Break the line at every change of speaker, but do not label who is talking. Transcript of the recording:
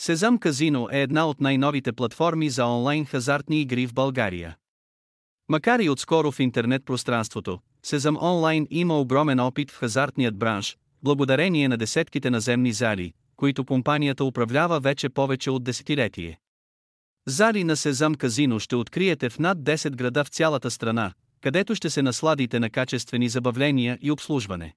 Сезам Казино е една от най-новите платформи за онлайн хазартни игри в България. Макар и отскоро в интернет пространството, Сезам Онлайн има огромен опит в хазартният бранш, благодарение на десетките наземни зали, които компанията управлява вече повече от десетилетие. Зали на Сезам Казино ще откриете в над 10 града в цялата страна, където ще се насладите на качествени забавления и обслужване.